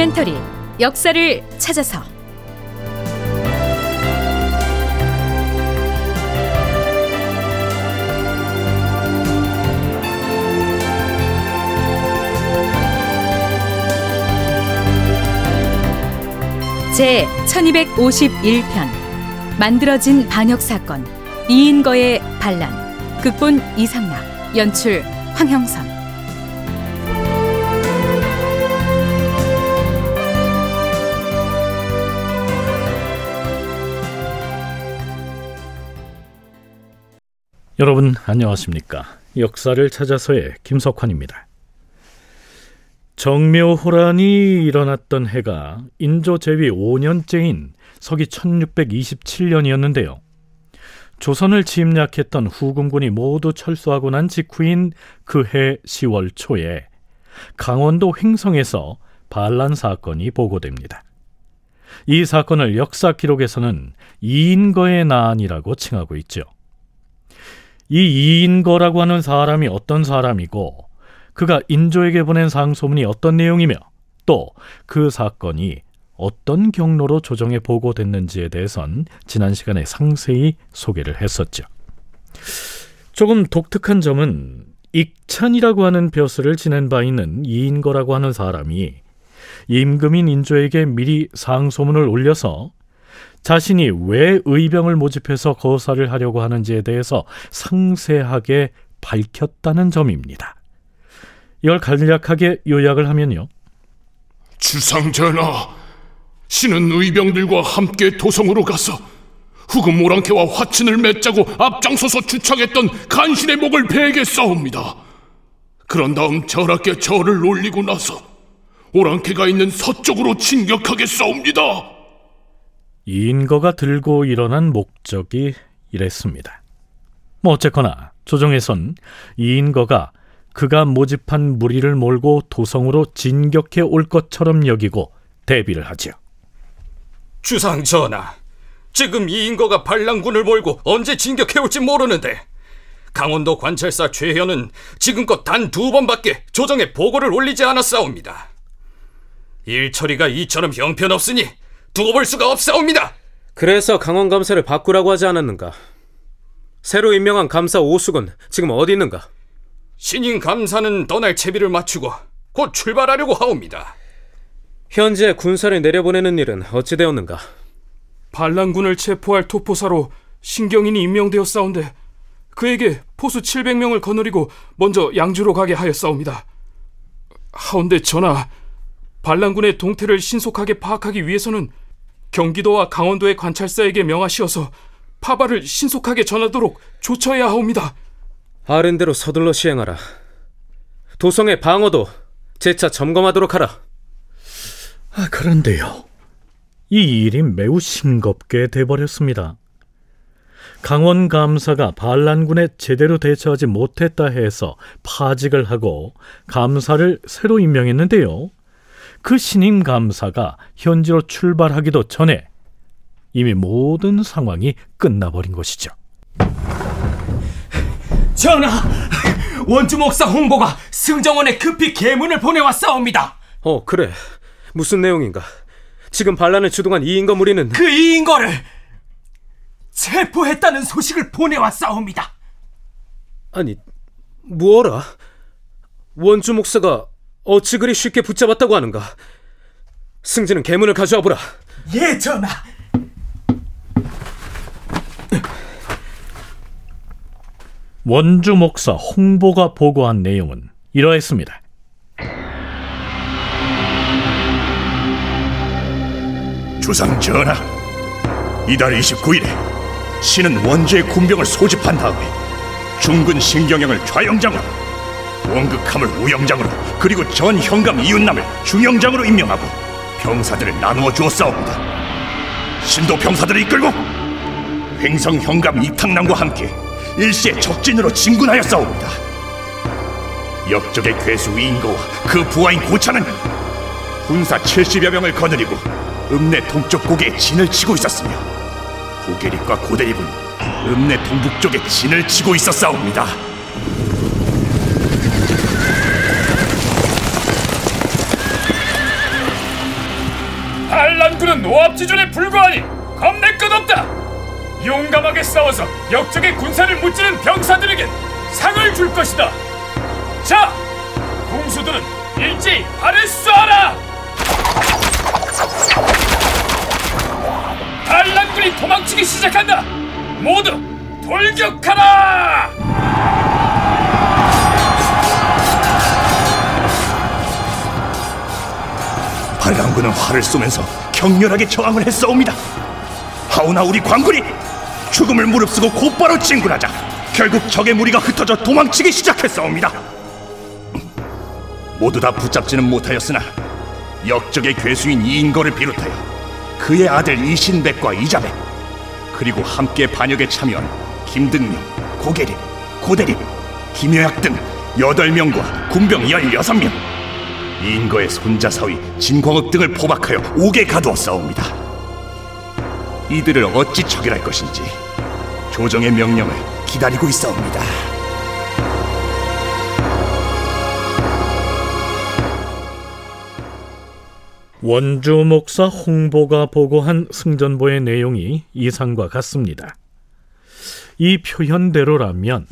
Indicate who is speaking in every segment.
Speaker 1: 다큐멘터리 역사를 찾아서. 제 1251편 만들어진 반역 사건 이인거의 반란 극본 이상락 연출 황형선
Speaker 2: 여러분 안녕하십니까? 역사를 찾아서의 김석환입니다. 정묘호란이 일어났던 해가 인조 제위 5년째인 서기 1627년이었는데요. 조선을 침략했던 후금군이 모두 철수하고 난 직후인 그 해 10월 초에 강원도 횡성에서 반란 사건이 보고됩니다. 이 사건을 역사 기록에서는 이인거의 난이라고 칭하고 있죠. 이 이인거라고 하는 사람이 어떤 사람이고 그가 인조에게 보낸 상소문이 어떤 내용이며 또 그 사건이 어떤 경로로 조정에 보고됐는지에 대해선 지난 시간에 상세히 소개를 했었죠. 조금 독특한 점은 익찬이라고 하는 벼슬을 지낸 바 있는 이인거라고 하는 사람이 임금인 인조에게 미리 상소문을 올려서 자신이 왜 의병을 모집해서 거사를 하려고 하는지에 대해서 상세하게 밝혔다는 점입니다. 이걸 간략하게 요약을 하면요.
Speaker 3: 주상전하, 신은 의병들과 함께 도성으로 가서 후금 오랑캐와 화친을 맺자고 앞장서서 주창했던 간신의 목을 베게 싸웁니다. 그런 다음 전하께 절을 올리고 나서 오랑캐가 있는 서쪽으로 진격하게 싸웁니다.
Speaker 2: 인거가 들고 일어난 목적이 이랬습니다. 뭐 어쨌거나 조정에선 이인거가 그가 모집한 무리를 몰고 도성으로 진격해 올 것처럼 여기고 대비를 하죠.
Speaker 4: 주상 전하, 지금 이 인거가 반란군을 몰고 언제 진격해 올지 모르는데 강원도 관찰사 최현은 지금껏 단 두 번밖에 조정에 보고를 올리지 않았사옵니다. 일 처리가 이처럼 형편없으니 두고 볼 수가 없사옵니다.
Speaker 5: 그래서 강원 감사를 바꾸라고 하지 않았는가? 새로 임명한 감사 오숙은 지금 어디 있는가?
Speaker 4: 신임 감사는 떠날 채비를 맞추고 곧 출발하려고 하옵니다.
Speaker 5: 현재 군사를 내려보내는 일은 어찌 되었는가?
Speaker 6: 반란군을 체포할 토포사로 신경인이 임명되었사온데 그에게 포수 700명을 거느리고 먼저 양주로 가게 하였사옵니다. 하운데 전하, 반란군의 동태를 신속하게 파악하기 위해서는 경기도와 강원도의 관찰사에게 명하시어서 파발을 신속하게 전하도록 조처해야 하옵니다.
Speaker 5: 아른대로 서둘러 시행하라. 도성의 방어도 재차 점검하도록 하라.
Speaker 2: 아, 그런데요. 이 일이 매우 싱겁게 돼버렸습니다. 강원 감사가 반란군에 제대로 대처하지 못했다 해서 파직을 하고 감사를 새로 임명했는데요. 그 신임 감사가 현지로 출발하기도 전에 이미 모든 상황이 끝나버린 것이죠.
Speaker 7: 전하, 원주 목사 홍보가 승정원에 급히 계문을 보내왔사옵니다.
Speaker 5: 어, 그래. 무슨 내용인가? 지금 반란을 주동한 이인거 무리는
Speaker 7: 그 이인거를 체포했다는 소식을 보내왔사옵니다.
Speaker 5: 아니, 뭐어라? 원주 목사가 어찌 그리 쉽게 붙잡았다고 하는가? 승진은 계문을 가져와 보라.
Speaker 7: 예, 전하.
Speaker 2: 원주 목사 홍보가 보고한 내용은 이러했습니다.
Speaker 3: 주상 전하, 이달 29일에 신은 원주의 군병을 소집한 다음에 중근 신경영을 좌영장으로 원극함을 우영장으로 그리고 전 현감 이윤남을 중영장으로 임명하고 병사들을 나누어 주었사옵니다. 신도 병사들을 이끌고 횡성 현감 이탕남과 함께 일시에 적진으로 진군하였사옵니다. 역적의 괴수 위인거와 그 부하인 고찬은 군사 70여 명을 거느리고 읍내 동쪽 고개에 진을 치고 있었으며 고계립과 고대립은 읍내 동북쪽에 진을 치고 있었사옵니다.
Speaker 4: 노합지존에 불과하니 겁낼 것 없다. 용감하게 싸워서 역적의 군사를 무찌른 병사들에겐 상을 줄 것이다. 자, 공수들은 일제히 발을 쏘아라. 반란군이 도망치기 시작한다. 모두 돌격하라.
Speaker 3: 반란군은 활을 쏘면서 격렬하게 저항을 했사옵니다. 하오나 우리 관군이 죽음을 무릅쓰고 곧바로 진군하자 결국 적의 무리가 흩어져 도망치기 시작했사옵니다. 모두 다 붙잡지는 못하였으나 역적의 괴수인 이인거를 비롯하여 그의 아들 이신백과 이자백 그리고 함께 반역에 참여한 김등명, 고계림, 고대림, 김여약 등 여덟 명과 군병 열여섯 명 인거의 손자 사위 진광업 등을 포박하여 옥에 가두어 싸웁니다. 이들을 어찌 처결할 것인지 조정의 명령을 기다리고 있사옵니다.
Speaker 2: 원주 목사 홍보가 보고한 승전보의 내용이 이상과 같습니다. 이 표현대로라면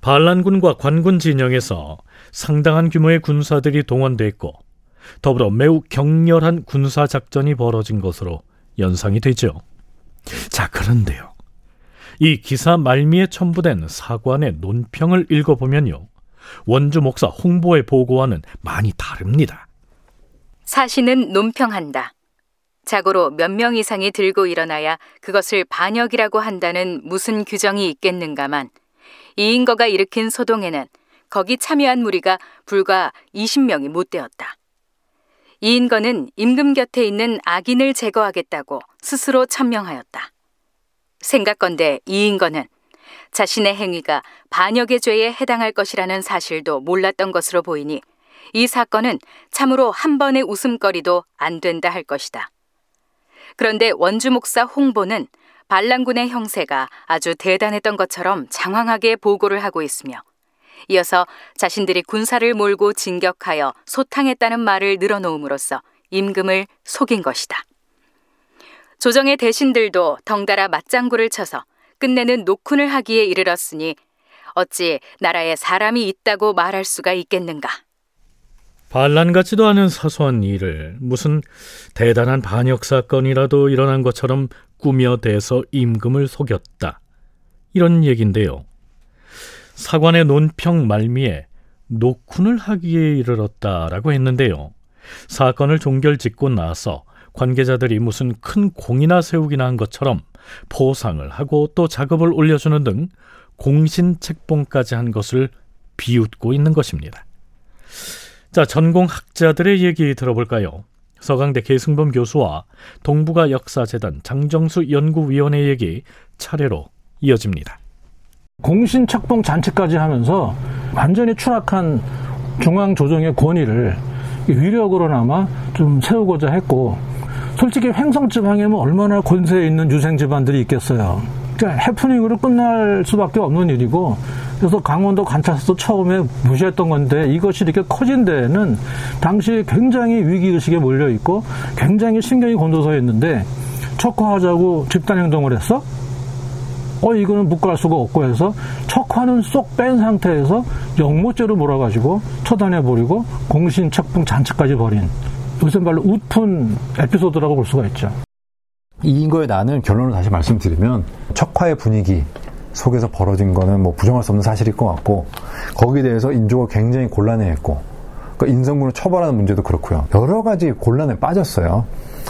Speaker 2: 반란군과 관군 진영에서 상당한 규모의 군사들이 동원됐고 더불어 매우 격렬한 군사 작전이 벌어진 것으로 연상이 되죠. 자, 그런데요. 이 기사 말미에 첨부된 사관의 논평을 읽어보면요. 원주 목사 홍보의 보고와는 많이 다릅니다.
Speaker 1: 사신은 논평한다. 자고로 몇 명 이상이 들고 일어나야 그것을 반역이라고 한다는 무슨 규정이 있겠는가만 이인거가 일으킨 소동에는 거기 참여한 무리가 불과 20명이 못 되었다. 이인거는 임금 곁에 있는 악인을 제거하겠다고 스스로 천명하였다. 생각건대 이인거는 자신의 행위가 반역의 죄에 해당할 것이라는 사실도 몰랐던 것으로 보이니 이 사건은 참으로 한 번의 웃음거리도 안 된다 할 것이다. 그런데 원주 목사 홍보는 반란군의 형세가 아주 대단했던 것처럼 장황하게 보고를 하고 있으며 이어서 자신들이 군사를 몰고 진격하여 소탕했다는 말을 늘어놓음으로써 임금을 속인 것이다. 조정의 대신들도 덩달아 맞장구를 쳐서 끝내는 노쿤을 하기에 이르렀으니 어찌 나라에 사람이 있다고 말할 수가 있겠는가?
Speaker 2: 반란 같지도 않은 사소한 일을 무슨 대단한 반역 사건이라도 일어난 것처럼 꾸며대서 임금을 속였다. 이런 얘긴데요. 사관의 논평 말미에 노쿤을 하기에 이르렀다라고 했는데요. 사건을 종결 짓고 나서 관계자들이 무슨 큰 공이나 세우기나 한 것처럼 포상을 하고 또 작업을 올려주는 등 공신 책봉까지 한 것을 비웃고 있는 것입니다. 자, 전공 학자들의 얘기 들어볼까요? 서강대 계승범 교수와 동북아 역사재단 장정수 연구위원의 얘기 차례로 이어집니다.
Speaker 8: 공신 책봉 잔치까지 하면서 완전히 추락한 중앙 조정의 권위를 위력으로나마 좀 세우고자 했고 솔직히 횡성 지방에는 얼마나 권세에 있는 유생 집안들이 있겠어요. 그러니까 해프닝으로 끝날 수밖에 없는 일이고 그래서 강원도 관찰소도 처음에 무시했던 건데 이것이 이렇게 커진 데에는 당시 굉장히 위기의식에 몰려 있고 굉장히 신경이 곤두서 있는데 척화하자고 집단행동을 했어? 어 이거는 묵과할 수가 없고 해서 척화는 쏙 뺀 상태에서 영모죄로 몰아가지고 처단해 버리고 공신 책봉 잔치까지 벌인 요새 말로 웃픈 에피소드라고 볼 수가 있죠.
Speaker 9: 이인 거에 나는 결론을 다시 말씀드리면 척화의 분위기 속에서 벌어진 거는 뭐 부정할 수 없는 사실일 것 같고 거기에 대해서 인조가 굉장히 곤란해했고 그러니까 인성군을 처벌하는 문제도 그렇고요. 여러 가지 곤란에 빠졌어요.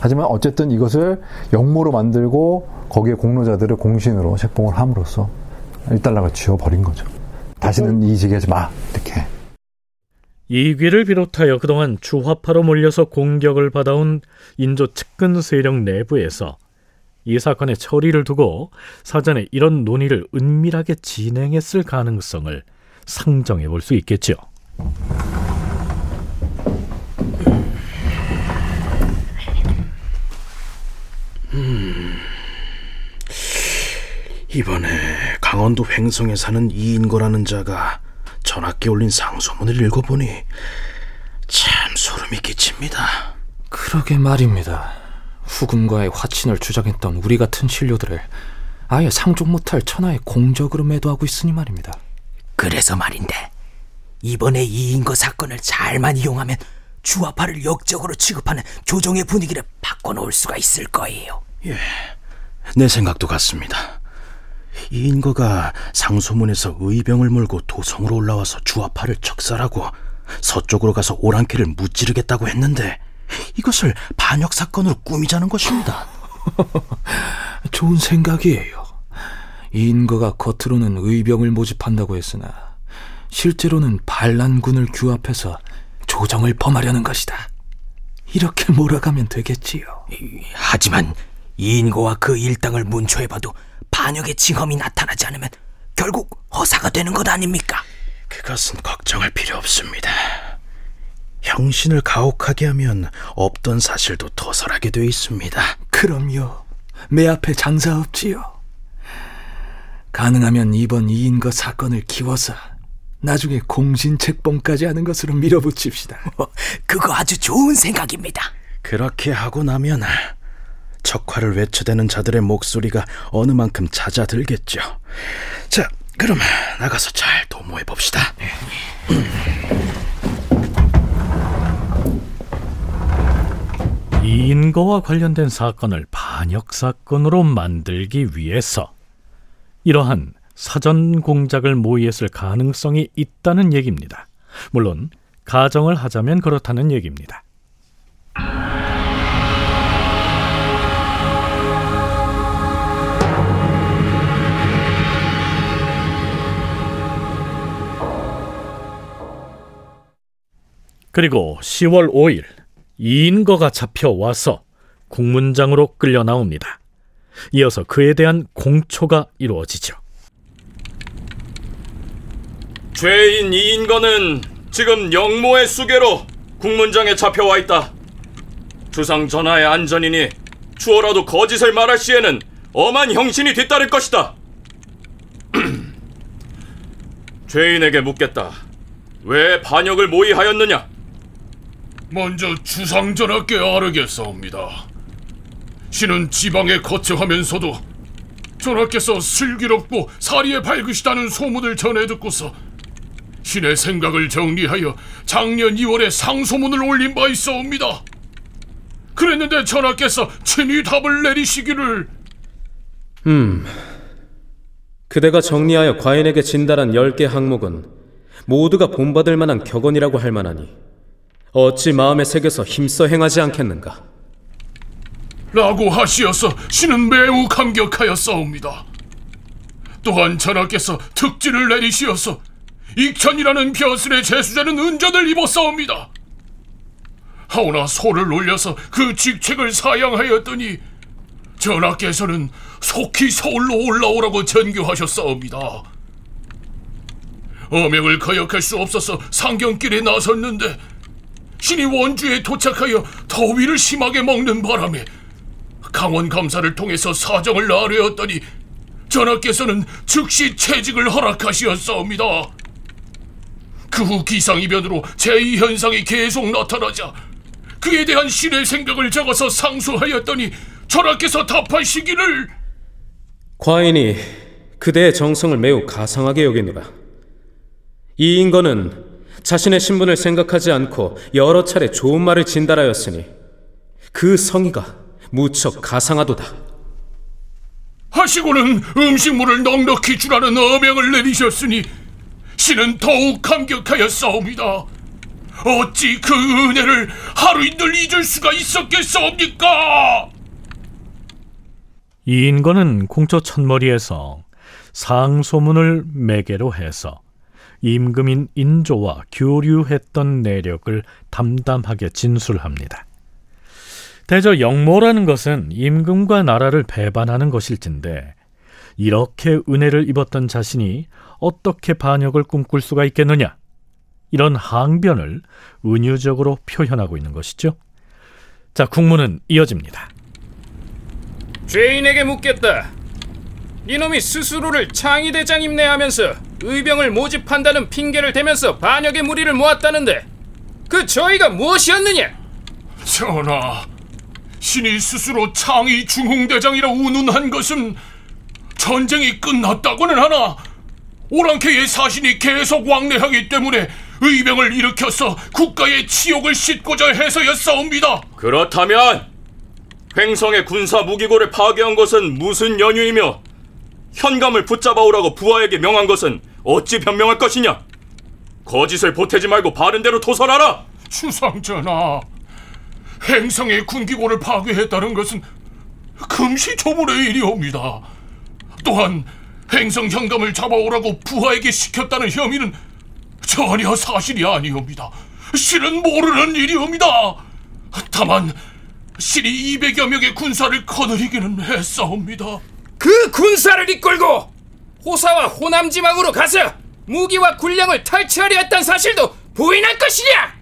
Speaker 9: 하지만 어쨌든 이것을 역모로 만들고 거기에 공로자들을 공신으로 책봉을 함으로써 일단락을 지워버린 거죠. 다시는 이 얘기하지 마 이렇게.
Speaker 2: 이귀를 비롯하여 그동안 주화파로 몰려서 공격을 받아온 인조 측근 세력 내부에서 이 사건의 처리를 두고 사전에 이런 논의를 은밀하게 진행했을 가능성을 상정해 볼 수 있겠죠.
Speaker 10: 이번에 강원도 횡성에 사는 이인거라는 자가 전학기 올린 상소문을 읽어보니 참 소름이 끼칩니다.
Speaker 5: 그러게 말입니다.
Speaker 11: 후금과의 화친을 주장했던 우리 같은 신료들을 아예 상종 못할 천하의 공적으로 매도하고 있으니 말입니다.
Speaker 12: 그래서 말인데 이번에 이인거 사건을 잘만 이용하면 주화파를 역적으로 취급하는 조정의 분위기를 바꿔놓을 수가 있을 거예요.
Speaker 10: 예, 내 생각도 같습니다. 이 인거가 상소문에서 의병을 몰고 도성으로 올라와서 주화파를 적살하고 서쪽으로 가서 오랑캐를 무찌르겠다고 했는데 이것을 반역 사건으로 꾸미자는 것입니다.
Speaker 11: 좋은 생각이에요. 이 인거가 겉으로는 의병을 모집한다고 했으나 실제로는 반란군을 규합해서 조정을 범하려는 것이다. 이렇게 몰아가면 되겠지요.
Speaker 12: 하지만 이 인거와 그 일당을 문초해봐도 반역의 징험이 나타나지 않으면 결국 허사가 되는 것 아닙니까?
Speaker 10: 그것은 걱정할 필요 없습니다. 형신을 가혹하게 하면 없던 사실도 도설하게 돼 있습니다.
Speaker 11: 그럼요. 매 앞에 장사 없지요. 가능하면 이번 이인거 사건을 키워서 나중에 공신책봉까지 하는 것으로 밀어붙입시다.
Speaker 12: 그거 아주 좋은 생각입니다.
Speaker 10: 그렇게 하고 나면 적화를 외쳐대는 자들의 목소리가 어느 만큼 잦아들겠죠. 자, 그럼 나가서 잘 도모해 봅시다.
Speaker 2: 이 인거와 관련된 사건을 반역 사건으로 만들기 위해서 이러한 사전 공작을 모의했을 가능성이 있다는 얘기입니다. 물론 가정을 하자면 그렇다는 얘기입니다. 그리고 10월 5일 이인거가 잡혀와서 국문장으로 끌려 나옵니다. 이어서 그에 대한 공초가 이루어지죠.
Speaker 13: 죄인 이인거는 지금 영모의 수계로 국문장에 잡혀와 있다. 주상 전하의 안전이니 추호라도 거짓을 말할 시에는 엄한 형신이 뒤따를 것이다. 죄인에게 묻겠다. 왜 반역을 모의하였느냐?
Speaker 14: 먼저 주상전하께 아르겠사옵니다. 신은 지방에 거처하면서도 전하께서 슬기롭고 사리에 밝으시다는 소문을 전해 듣고서 신의 생각을 정리하여 작년 2월에 상소문을 올린 바 있사옵니다. 그랬는데 전하께서 친히 답을 내리시기를
Speaker 5: 음. 그대가 정리하여 과인에게 진달한 10개 항목은 모두가 본받을 만한 격언이라고 할 만하니 어찌 마음에 새겨서 힘써 행하지 않겠는가?
Speaker 14: 라고 하시어서 신은 매우 감격하였사옵니다. 또한 전하께서 특지를 내리시어서 익천이라는 벼슬의 제수자는 은전을 입었사옵니다. 하오나 소를 올려서 그 직책을 사양하였더니 전하께서는 속히 서울로 올라오라고 전교하셨사옵니다. 어명을 거역할 수 없어서 상경길에 나섰는데 신이 원주에 도착하여 더위를 심하게 먹는 바람에 강원 감사를 통해서 사정을 아뢰었더니 전하께서는 즉시 채직을 허락하시었사옵니다. 그 후 기상이변으로 제2 현상이 계속 나타나자 그에 대한 신의 생각을 적어서 상소하였더니 전하께서 답하시기를
Speaker 5: 과인이 그대의 정성을 매우 가상하게 여기노라. 이 인거는 자신의 신분을 생각하지 않고 여러 차례 좋은 말을 진달하였으니 그 성의가 무척 가상하도다.
Speaker 14: 하시고는 음식물을 넉넉히 주라는 어명을 내리셨으니 신은 더욱 감격하였사옵니다. 어찌 그 은혜를 하루 이틀 잊을 수가 있었겠사옵니까?
Speaker 2: 이인거는 공초 첫머리에서 상소문을 매개로 해서 임금인 인조와 교류했던 내력을 담담하게 진술합니다. 대저 영모라는 것은 임금과 나라를 배반하는 것일진데 이렇게 은혜를 입었던 자신이 어떻게 반역을 꿈꿀 수가 있겠느냐? 이런 항변을 은유적으로 표현하고 있는 것이죠. 자, 국문은 이어집니다.
Speaker 6: 죄인에게 묻겠다. 이놈이 스스로를 창의대장 임내하면서 의병을 모집한다는 핑계를 대면서 반역의 무리를 모았다는데 그 저희가 무엇이었느냐?
Speaker 14: 전하, 신이 스스로 창의 중흥대장이라 운운한 것은 전쟁이 끝났다고는 하나 오랑캐의 사신이 계속 왕래하기 때문에 의병을 일으켜서 국가의 치욕을 씻고자 해서였사옵니다.
Speaker 13: 그렇다면 횡성의 군사 무기고를 파괴한 것은 무슨 연유이며 현감을 붙잡아오라고 부하에게 명한 것은 어찌 변명할 것이냐? 거짓을 보태지 말고 바른 대로 토설하라.
Speaker 14: 주상전하, 행성의 군기고를 파괴했다는 것은 금시초문의 일이옵니다. 또한 행성 현감을 잡아오라고 부하에게 시켰다는 혐의는 전혀 사실이 아니옵니다. 실은 모르는 일이옵니다. 다만 실이 200여 명의 군사를 거느리기는 했사옵니다.
Speaker 6: 그 군사를 이끌고 호사와 호남 지방으로 가서 무기와 군량을 탈취하려 했던 사실도 부인할 것이냐?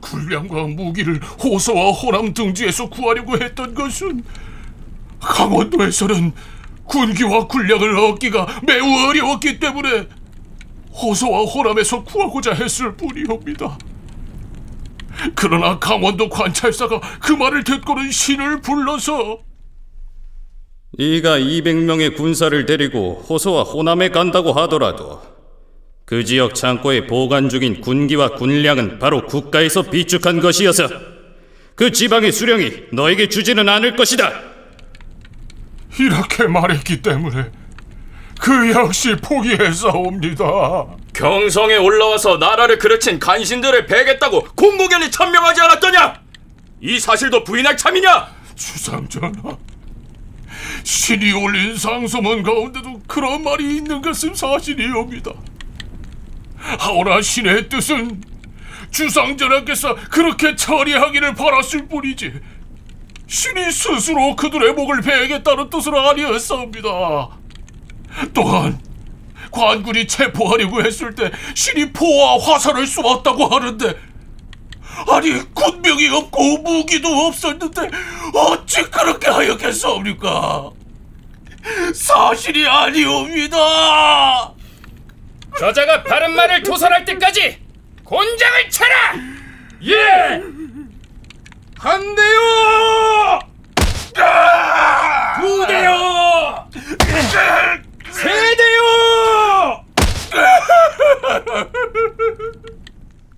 Speaker 14: 군량과 무기를 호서와 호남 등지에서 구하려고 했던 것은 강원도에서는 군기와 군량을 얻기가 매우 어려웠기 때문에 호서와 호남에서 구하고자 했을 뿐이옵니다. 그러나 강원도 관찰사가 그 말을 듣고는 신을 불러서
Speaker 13: 이가 200명의 군사를 데리고 호소와 호남에 간다고 하더라도 그 지역 창고에 보관 중인 군기와 군량은 바로 국가에서 비축한 것이어서 그 지방의 수령이 너에게 주지는 않을 것이다.
Speaker 14: 이렇게 말했기 때문에 그 역시 포기했사옵니다.
Speaker 13: 경성에 올라와서 나라를 그르친 간신들을 베겠다고 공공연히 천명하지 않았더냐? 이 사실도 부인할 참이냐?
Speaker 14: 주상전하, 신이 올린 상소문 가운데도 그런 말이 있는 것은 사실이옵니다. 하오나 신의 뜻은 주상전하께서 그렇게 처리하기를 바랐을 뿐이지 신이 스스로 그들의 목을 베겠다는 뜻은 아니었사옵니다. 또한 관군이 체포하려고 했을 때 신이 포와 화살을 쏘았다고 하는데 아니 군병이 없고 무기도 없었는데 어찌 그렇게 하였겠사옵니까? 사실이 아니옵니다.
Speaker 6: 저자가 바른 말을 토설할 때까지 곤장을 쳐라!
Speaker 4: 예! 한대요! 두대요! 세대요!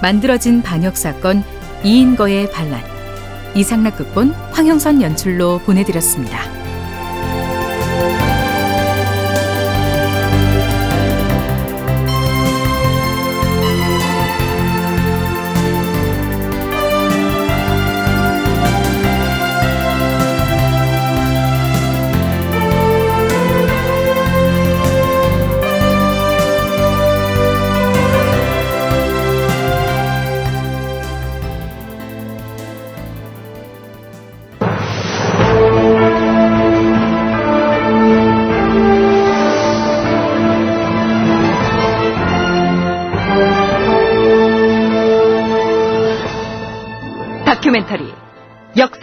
Speaker 1: 만들어진 반역 사건 이인거의 반란 이상락 극본 황형선 연출로 보내드렸습니다.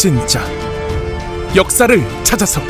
Speaker 15: 진짜. 역사를 찾아서